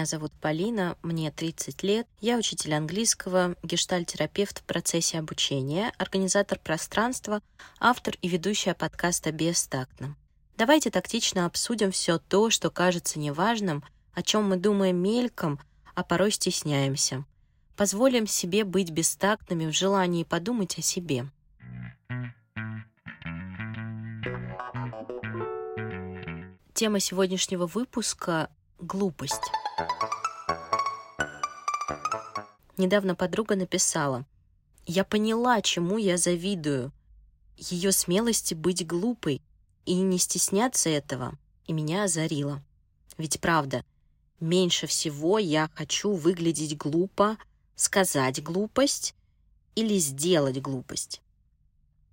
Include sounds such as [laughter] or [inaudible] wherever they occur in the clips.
Меня зовут Полина, мне 30 лет. Я учитель английского, гештальтерапевт в процессе обучения, организатор пространства, автор и ведущая подкаста «Бестактно». Давайте тактично обсудим все то, что кажется неважным, о чем мы думаем мельком, а порой стесняемся. Позволим себе быть бестактными в желании подумать о себе. Тема сегодняшнего выпуска — глупость. Недавно подруга написала, «Я поняла, чему я завидую. Ее смелости быть глупой и не стесняться этого, и меня озарило. Ведь правда, меньше всего я хочу выглядеть глупо, сказать глупость или сделать глупость.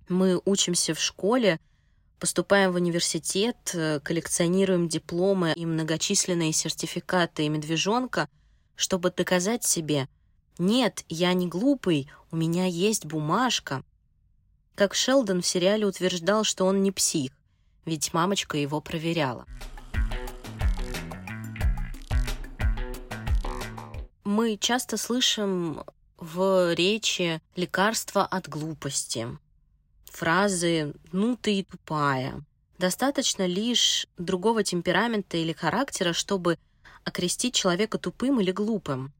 Мы учимся в школе, поступаем в университет, коллекционируем дипломы и многочисленные сертификаты и медвежонка, чтобы доказать себе, нет, я не глупый, у меня есть бумажка. Как Шелдон в сериале утверждал, что он не псих, ведь мамочка его проверяла. Мы часто слышим в речи лекарства от глупости, фразы «ну ты и тупая». Достаточно лишь другого темперамента или характера, чтобы окрестить человека тупым или глупым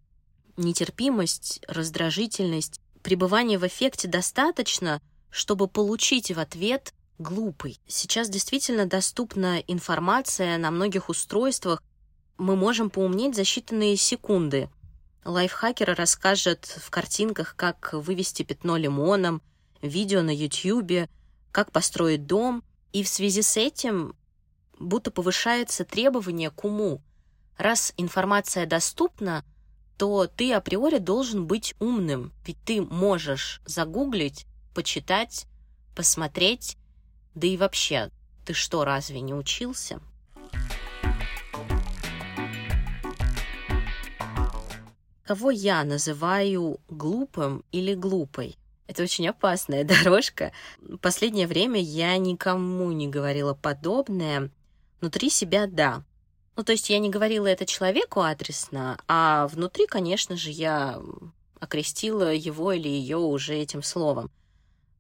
нетерпимость, раздражительность, пребывание в эффекте достаточно, чтобы получить в ответ глупый. Сейчас действительно доступна информация на многих устройствах. Мы можем поумнеть за считанные секунды. Лайфхакер расскажет в картинках, как вывести пятно лимоном, видео на YouTube, как построить дом. И в связи с этим будто повышается требование к уму. Раз информация доступна, то ты априори должен быть умным, ведь ты можешь загуглить, почитать, посмотреть, да и вообще, ты что, разве не учился? Кого я называю глупым или глупой? Это очень опасная [laughs] дорожка. В последнее время я никому не говорила подобное. Внутри себя — да. Ну, то есть я не говорила это человеку адресно, а внутри, конечно же, я окрестила его или ее уже этим словом.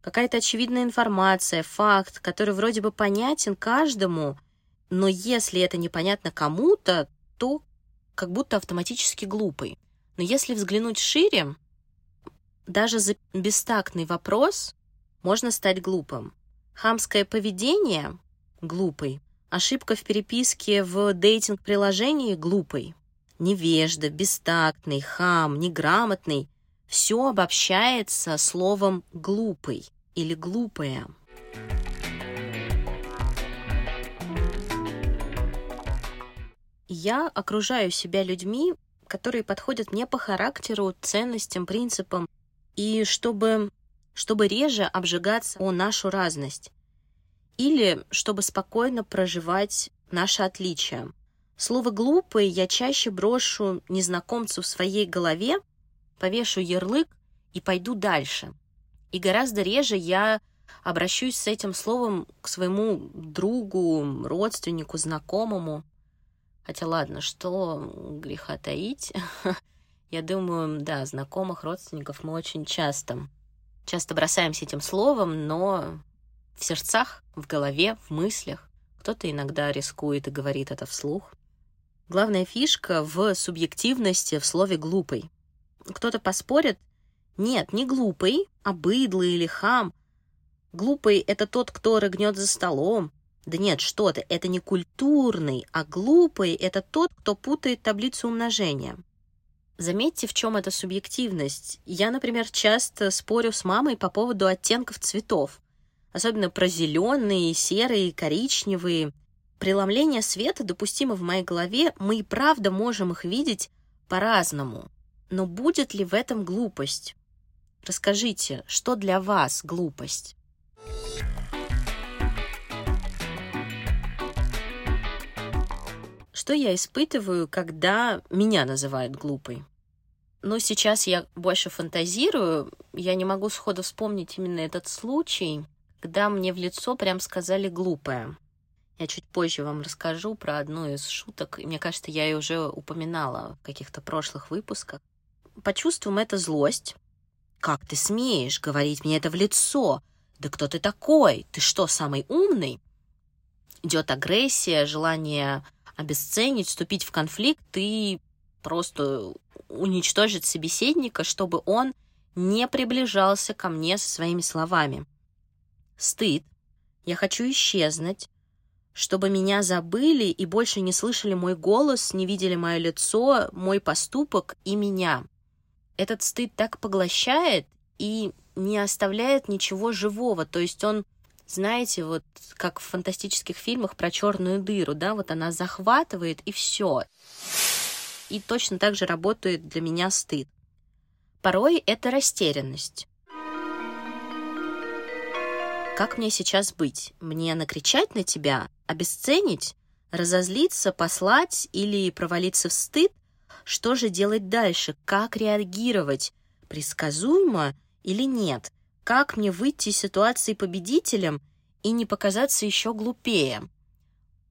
Какая-то очевидная информация, факт, который вроде бы понятен каждому, но если это непонятно кому-то, то как будто автоматически глупый. Но если взглянуть шире, даже за бестактный вопрос можно стать глупым. Хамское поведение — глупый. Ошибка в переписке в дейтинг-приложении глупой. Невежда, бестактный, хам, неграмотный. Все обобщается словом «глупый» или «глупая». Я окружаю себя людьми, которые подходят мне по характеру, ценностям, принципам, и чтобы, чтобы реже обжигаться о нашу разность или чтобы спокойно проживать наши отличия. Слово «глупый» я чаще брошу незнакомцу в своей голове, повешу ярлык и пойду дальше. И гораздо реже я обращусь с этим словом к своему другу, родственнику, знакомому. Хотя ладно, что греха таить. [laughs] Я думаю, да, знакомых, родственников мы очень часто, часто бросаемся этим словом, но в сердцах, в голове, в мыслях. Кто-то иногда рискует и говорит это вслух. Главная фишка в субъективности в слове «глупый». Кто-то поспорит, нет, не глупый, а быдлый или хам. Глупый — это тот, кто рыгнет за столом. Да нет, что ты, это не культурный, а глупый — это тот, кто путает таблицу умножения. Заметьте, в чем эта субъективность. Я, например, часто спорю с мамой по поводу оттенков цветов особенно про зеленые, серые, коричневые. Преломление света допустимо в моей голове, мы и правда можем их видеть по-разному. Но будет ли в этом глупость? Расскажите, что для вас глупость? Что я испытываю, когда меня называют глупой? Ну, сейчас я больше фантазирую, я не могу сходу вспомнить именно этот случай, когда мне в лицо прям сказали глупая. Я чуть позже вам расскажу про одну из шуток. Мне кажется, я ее уже упоминала в каких-то прошлых выпусках. Почувствуем это злость. Как ты смеешь говорить мне это в лицо? Да кто ты такой? Ты что, самый умный? Идет агрессия, желание обесценить, вступить в конфликт и просто уничтожить собеседника, чтобы он не приближался ко мне со своими словами. Стыд. Я хочу исчезнуть, чтобы меня забыли и больше не слышали мой голос, не видели мое лицо, мой поступок и меня. Этот стыд так поглощает и не оставляет ничего живого, то есть он знаете, вот как в фантастических фильмах про черную дыру, да, вот она захватывает и все. И точно так же работает для меня стыд. Порой это растерянность. Как мне сейчас быть? Мне накричать на тебя, обесценить, разозлиться, послать или провалиться в стыд? Что же делать дальше? Как реагировать? Предсказуемо или нет? Как мне выйти из ситуации победителем и не показаться еще глупее?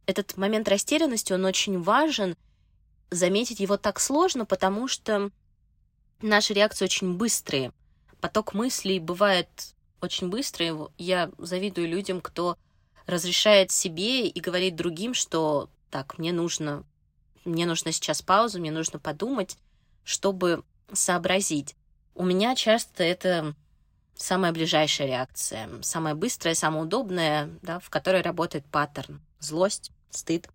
Этот момент растерянности, он очень важен. Заметить его так сложно, потому что наши реакции очень быстрые. Поток мыслей бывает очень быстрый. Я завидую людям, кто разрешает себе и говорит другим, что так, мне нужно, мне нужно сейчас паузу, мне нужно подумать, чтобы сообразить. У меня часто это самая ближайшая реакция, самая быстрая, самая удобная, да, в которой работает паттерн. Злость, стыд.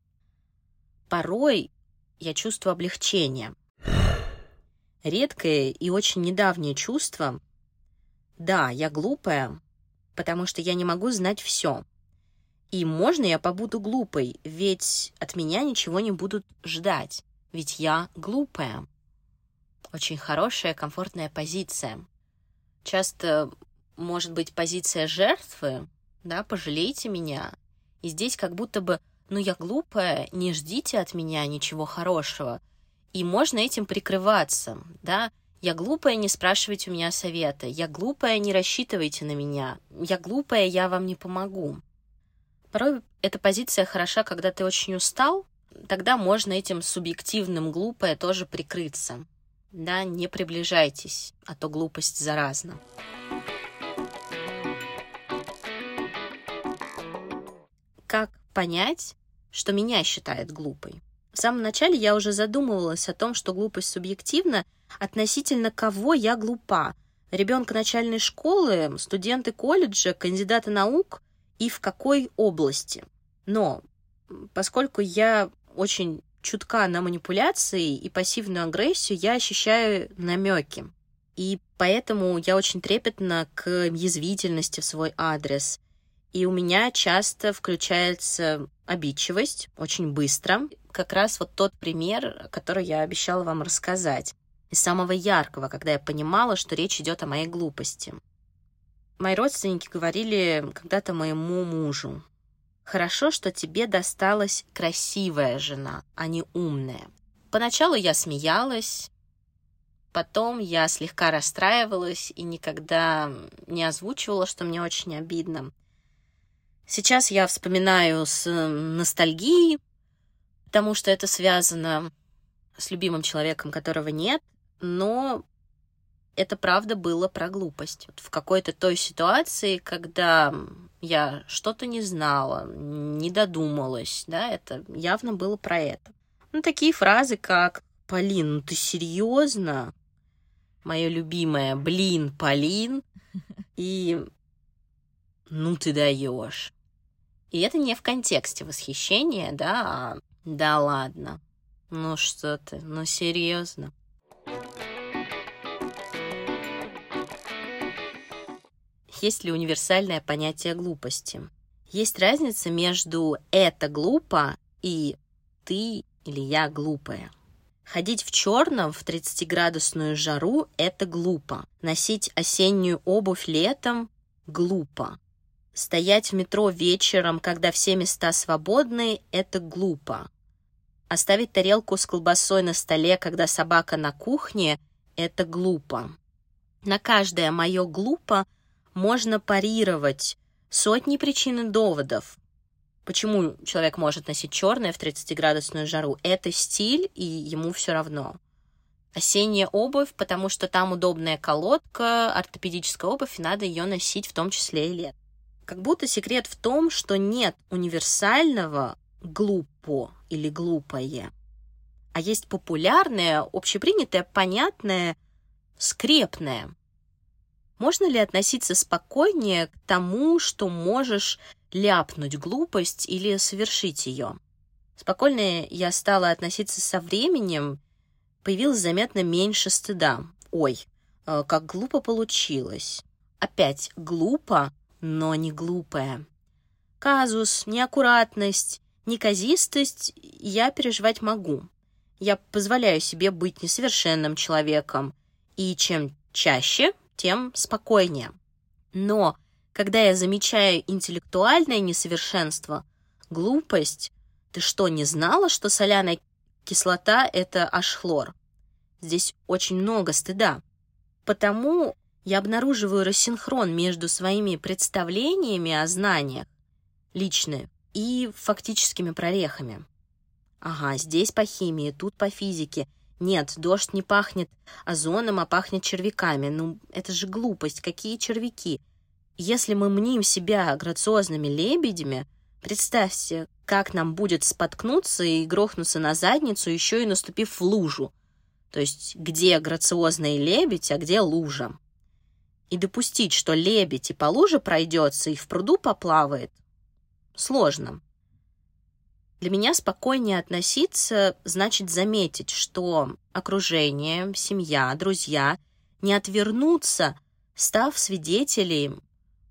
Порой я чувствую облегчение. Редкое и очень недавнее чувство. Да, я глупая, потому что я не могу знать все. И можно я побуду глупой, ведь от меня ничего не будут ждать, ведь я глупая. Очень хорошая, комфортная позиция часто может быть позиция жертвы, да, пожалейте меня. И здесь как будто бы, ну я глупая, не ждите от меня ничего хорошего. И можно этим прикрываться, да. Я глупая, не спрашивайте у меня совета. Я глупая, не рассчитывайте на меня. Я глупая, я вам не помогу. Порой эта позиция хороша, когда ты очень устал, тогда можно этим субъективным глупое тоже прикрыться да, не приближайтесь, а то глупость заразна. Как понять, что меня считает глупой? В самом начале я уже задумывалась о том, что глупость субъективна, относительно кого я глупа. Ребенка начальной школы, студенты колледжа, кандидаты наук и в какой области. Но поскольку я очень чутка на манипуляции и пассивную агрессию, я ощущаю намеки. И поэтому я очень трепетна к язвительности в свой адрес. И у меня часто включается обидчивость очень быстро. Как раз вот тот пример, который я обещала вам рассказать. Из самого яркого, когда я понимала, что речь идет о моей глупости. Мои родственники говорили когда-то моему мужу, Хорошо, что тебе досталась красивая жена, а не умная. Поначалу я смеялась, потом я слегка расстраивалась и никогда не озвучивала, что мне очень обидно. Сейчас я вспоминаю с ностальгией, потому что это связано с любимым человеком, которого нет, но это правда было про глупость. В какой-то той ситуации, когда я что-то не знала, не додумалась, да, это явно было про это. Ну, такие фразы, как «Полин, ну ты серьезно?» Мое любимое «Блин, Полин» [laughs] и «Ну ты даешь». И это не в контексте восхищения, да, а «Да ладно, ну что ты, ну серьезно». Есть ли универсальное понятие глупости. Есть разница между «это глупо» и «ты» или «я глупая». Ходить в черном в 30-градусную жару – это глупо. Носить осеннюю обувь летом – глупо. Стоять в метро вечером, когда все места свободны – это глупо. Оставить тарелку с колбасой на столе, когда собака на кухне – это глупо. На каждое мое «глупо» можно парировать сотни причин и доводов, почему человек может носить черное в 30-градусную жару? Это стиль, и ему все равно. Осенняя обувь, потому что там удобная колодка, ортопедическая обувь, и надо ее носить в том числе и лет. Как будто секрет в том, что нет универсального глупо или глупое, а есть популярное, общепринятое, понятное, скрепное. Можно ли относиться спокойнее к тому, что можешь ляпнуть глупость или совершить ее? Спокойнее я стала относиться со временем, появилось заметно меньше стыда. Ой, э, как глупо получилось. Опять глупо, но не глупая. Казус, неаккуратность, неказистость я переживать могу. Я позволяю себе быть несовершенным человеком, и чем чаще, тем спокойнее. Но когда я замечаю интеллектуальное несовершенство, глупость, ты что, не знала, что соляная кислота — это аж хлор? Здесь очень много стыда. Потому я обнаруживаю рассинхрон между своими представлениями о знаниях, личные, и фактическими прорехами. Ага, здесь по химии, тут по физике. Нет, дождь не пахнет озоном, а пахнет червяками. Ну, это же глупость, какие червяки? Если мы мним себя грациозными лебедями, представьте, как нам будет споткнуться и грохнуться на задницу, еще и наступив в лужу. То есть, где грациозный лебедь, а где лужа и допустить, что лебедь и по луже пройдется, и в пруду поплавает, сложно. Для меня спокойнее относиться значит заметить, что окружение, семья, друзья не отвернутся, став свидетелей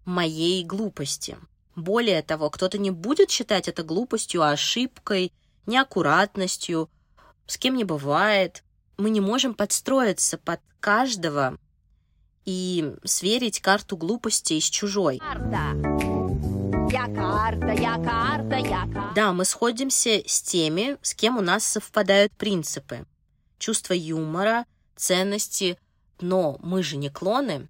моей глупости. Более того, кто-то не будет считать это глупостью, а ошибкой, неаккуратностью, с кем не бывает. Мы не можем подстроиться под каждого и сверить карту глупости с чужой. Карта. Я карта, я карта, я карта. Да, мы сходимся с теми, с кем у нас совпадают принципы. Чувство юмора, ценности, но мы же не клоны.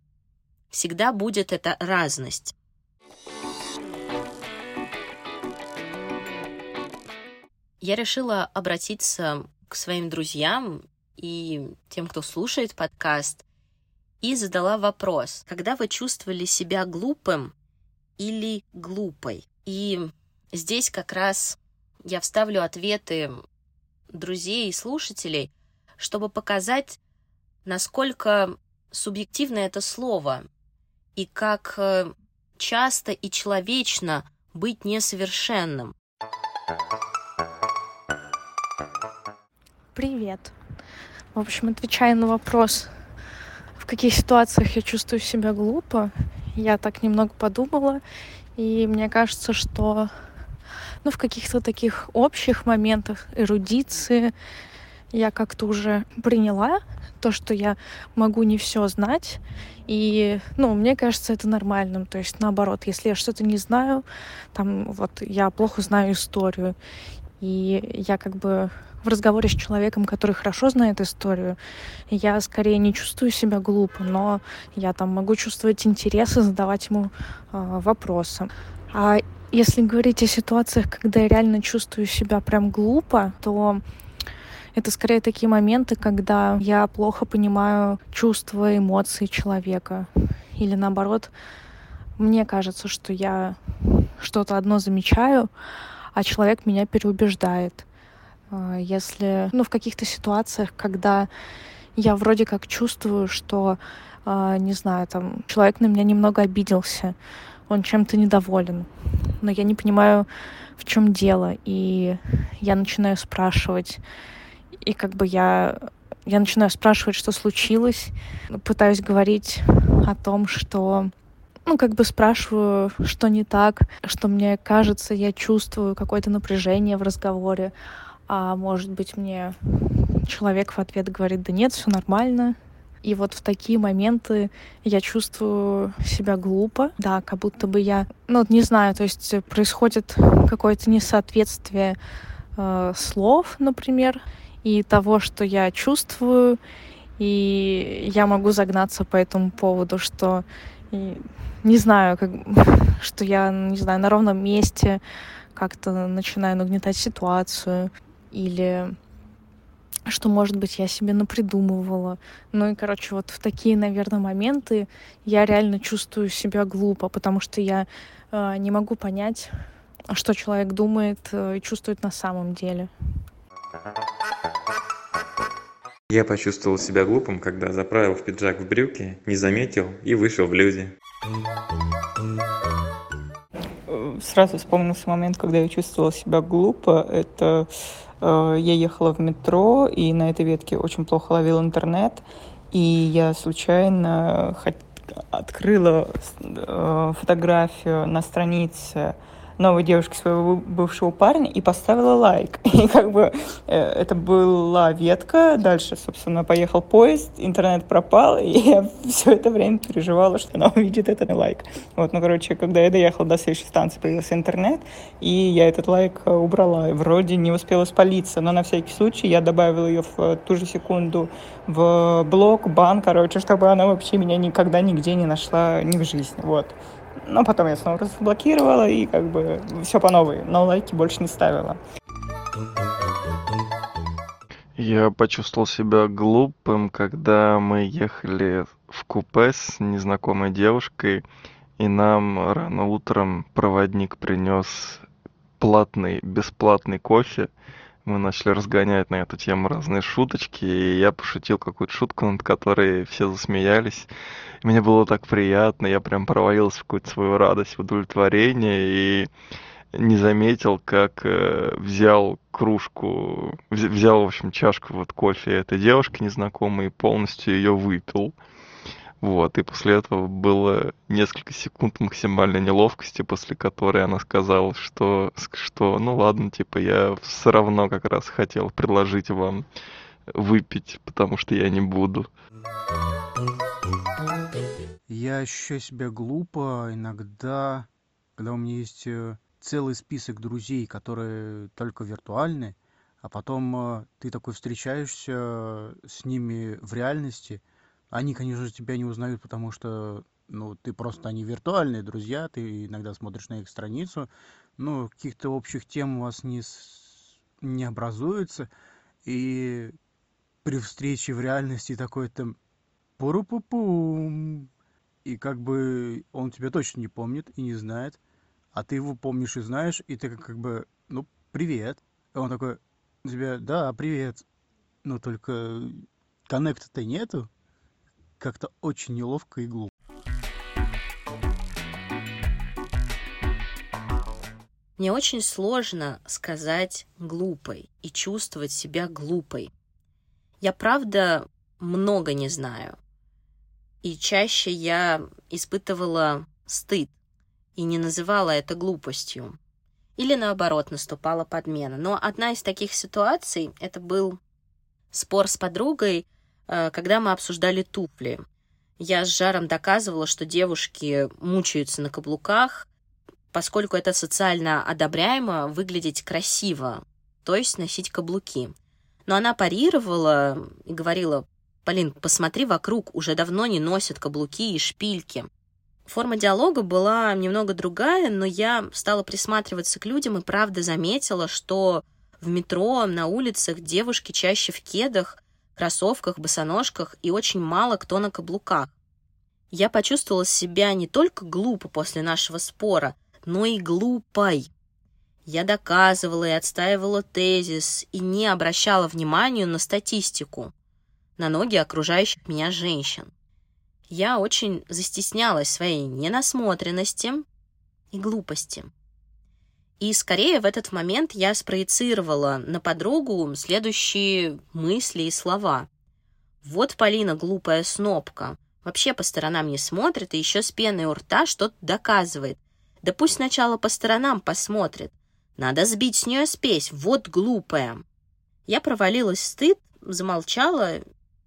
Всегда будет эта разность. Я решила обратиться к своим друзьям и тем, кто слушает подкаст, и задала вопрос, когда вы чувствовали себя глупым или глупой? И здесь как раз я вставлю ответы друзей и слушателей, чтобы показать, насколько субъективно это слово и как э, часто и человечно быть несовершенным. Привет. В общем, отвечая на вопрос, каких ситуациях я чувствую себя глупо. Я так немного подумала, и мне кажется, что ну, в каких-то таких общих моментах эрудиции я как-то уже приняла то, что я могу не все знать. И, ну, мне кажется, это нормальным. То есть, наоборот, если я что-то не знаю, там, вот, я плохо знаю историю, и я как бы в разговоре с человеком, который хорошо знает историю, я скорее не чувствую себя глупо, но я там могу чувствовать интерес и задавать ему э, вопросы. А если говорить о ситуациях, когда я реально чувствую себя прям глупо, то это скорее такие моменты, когда я плохо понимаю чувства, эмоции человека. Или наоборот, мне кажется, что я что-то одно замечаю, а человек меня переубеждает. А, если, ну, в каких-то ситуациях, когда я вроде как чувствую, что, а, не знаю, там, человек на меня немного обиделся, он чем-то недоволен, но я не понимаю, в чем дело, и я начинаю спрашивать, и как бы я я начинаю спрашивать, что случилось, пытаюсь говорить о том, что ну, как бы спрашиваю, что не так, что мне кажется, я чувствую какое-то напряжение в разговоре, а может быть мне человек в ответ говорит, да нет, все нормально. И вот в такие моменты я чувствую себя глупо, да, как будто бы я, ну, не знаю, то есть происходит какое-то несоответствие э, слов, например, и того, что я чувствую, и я могу загнаться по этому поводу, что И не знаю, как, [laughs] что я, не знаю, на ровном месте как-то начинаю нагнетать ситуацию. Или что, может быть, я себе напридумывала. Ну и, короче, вот в такие, наверное, моменты я реально чувствую себя глупо, потому что я э, не могу понять, что человек думает э, и чувствует на самом деле. Я почувствовал себя глупым, когда заправил в пиджак в брюки, не заметил и вышел в люди. Сразу вспомнился момент, когда я чувствовала себя глупо. Это Э, я ехала в метро, и на этой ветке очень плохо ловил интернет, и я случайно открыла э, фотографию на странице новой девушке своего бывшего парня и поставила лайк. [laughs] И как бы э, это была ветка, дальше, собственно, поехал поезд, интернет пропал, и [laughs] я все это время переживала, что она [laughs] увидит этот лайк. Вот, ну, короче, когда я доехала до следующей станции, появился интернет, и я этот лайк э, убрала. Вроде не успела спалиться, но на всякий случай я добавила ее в ту же секунду в блог, бан, короче, чтобы она вообще меня никогда нигде не нашла ни в жизни. Вот. Но потом я снова разблокировала и как бы все по новой, но лайки больше не ставила. Я почувствовал себя глупым, когда мы ехали в купе с незнакомой девушкой, и нам рано утром проводник принес платный, бесплатный кофе. Мы начали разгонять на эту тему разные шуточки, и я пошутил какую-то шутку, над которой все засмеялись. Мне было так приятно, я прям провалился в какую-то свою радость, удовлетворение и не заметил, как э, взял кружку, взял, в общем, чашку вот кофе этой девушки незнакомой и полностью ее выпил. Вот, и после этого было несколько секунд максимальной неловкости, после которой она сказала, что, что ну ладно, типа, я все равно как раз хотел предложить вам выпить, потому что я не буду. Я ощущаю себя глупо иногда, когда у меня есть э, целый список друзей, которые только виртуальны, а потом э, ты такой встречаешься с ними в реальности. Они, конечно же, тебя не узнают, потому что ну, ты просто, они виртуальные друзья, ты иногда смотришь на их страницу, но каких-то общих тем у вас не, не образуется, и при встрече в реальности такой там пуру-пу-пум, и как бы он тебя точно не помнит и не знает, а ты его помнишь и знаешь, и ты как бы, ну, привет. И он такой, тебе, да, привет. Но только коннекта-то нету. Как-то очень неловко и глупо. Мне очень сложно сказать глупой и чувствовать себя глупой. Я правда много не знаю. И чаще я испытывала стыд и не называла это глупостью. Или наоборот, наступала подмена. Но одна из таких ситуаций — это был спор с подругой, э, когда мы обсуждали туфли. Я с жаром доказывала, что девушки мучаются на каблуках, поскольку это социально одобряемо выглядеть красиво, то есть носить каблуки. Но она парировала и говорила, Полин, посмотри вокруг, уже давно не носят каблуки и шпильки. Форма диалога была немного другая, но я стала присматриваться к людям и правда заметила, что в метро, на улицах девушки чаще в кедах, кроссовках, босоножках и очень мало кто на каблуках. Я почувствовала себя не только глупо после нашего спора, но и глупой. Я доказывала и отстаивала тезис и не обращала внимания на статистику на ноги окружающих меня женщин. Я очень застеснялась своей ненасмотренности и глупости. И скорее в этот момент я спроецировала на подругу следующие мысли и слова. Вот Полина глупая снопка. Вообще по сторонам не смотрит и еще с пеной у рта что-то доказывает. Да пусть сначала по сторонам посмотрит. Надо сбить с нее спесь. Вот глупая. Я провалилась в стыд, замолчала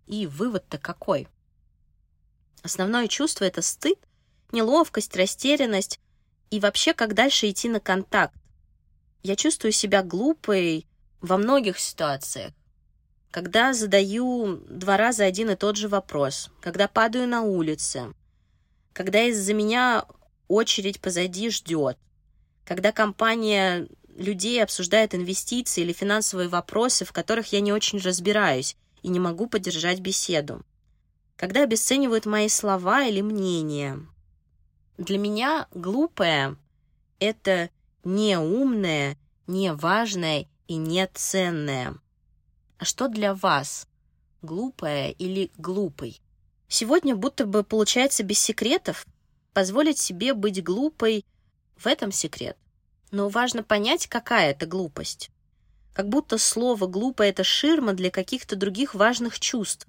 и вывод-то какой? Основное чувство — это стыд, неловкость, растерянность и вообще, как дальше идти на контакт. Я чувствую себя глупой во многих ситуациях. Когда задаю два раза один и тот же вопрос, когда падаю на улице, когда из-за меня очередь позади ждет, когда компания людей обсуждает инвестиции или финансовые вопросы, в которых я не очень разбираюсь и не могу поддержать беседу, когда обесценивают мои слова или мнения. Для меня глупое — это неумное, неважное и неценное. А что для вас? Глупое или глупый? Сегодня будто бы получается без секретов. Позволить себе быть глупой — в этом секрет. Но важно понять, какая это глупость. Как будто слово «глупо» — это ширма для каких-то других важных чувств.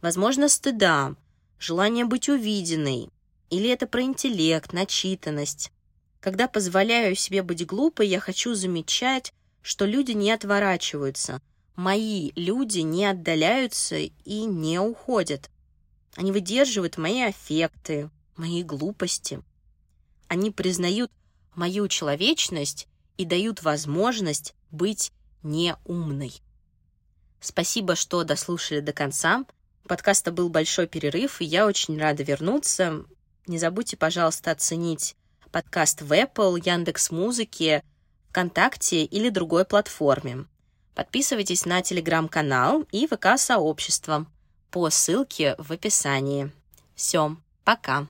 Возможно, стыда, желание быть увиденной. Или это про интеллект, начитанность. Когда позволяю себе быть глупой, я хочу замечать, что люди не отворачиваются. Мои люди не отдаляются и не уходят. Они выдерживают мои аффекты, мои глупости. Они признают мою человечность и дают возможность быть неумной. Спасибо, что дослушали до конца. У подкаста был большой перерыв, и я очень рада вернуться. Не забудьте, пожалуйста, оценить подкаст в Apple, Яндекс Музыке, ВКонтакте или другой платформе. Подписывайтесь на телеграм-канал и ВК-сообщество по ссылке в описании. Все, пока!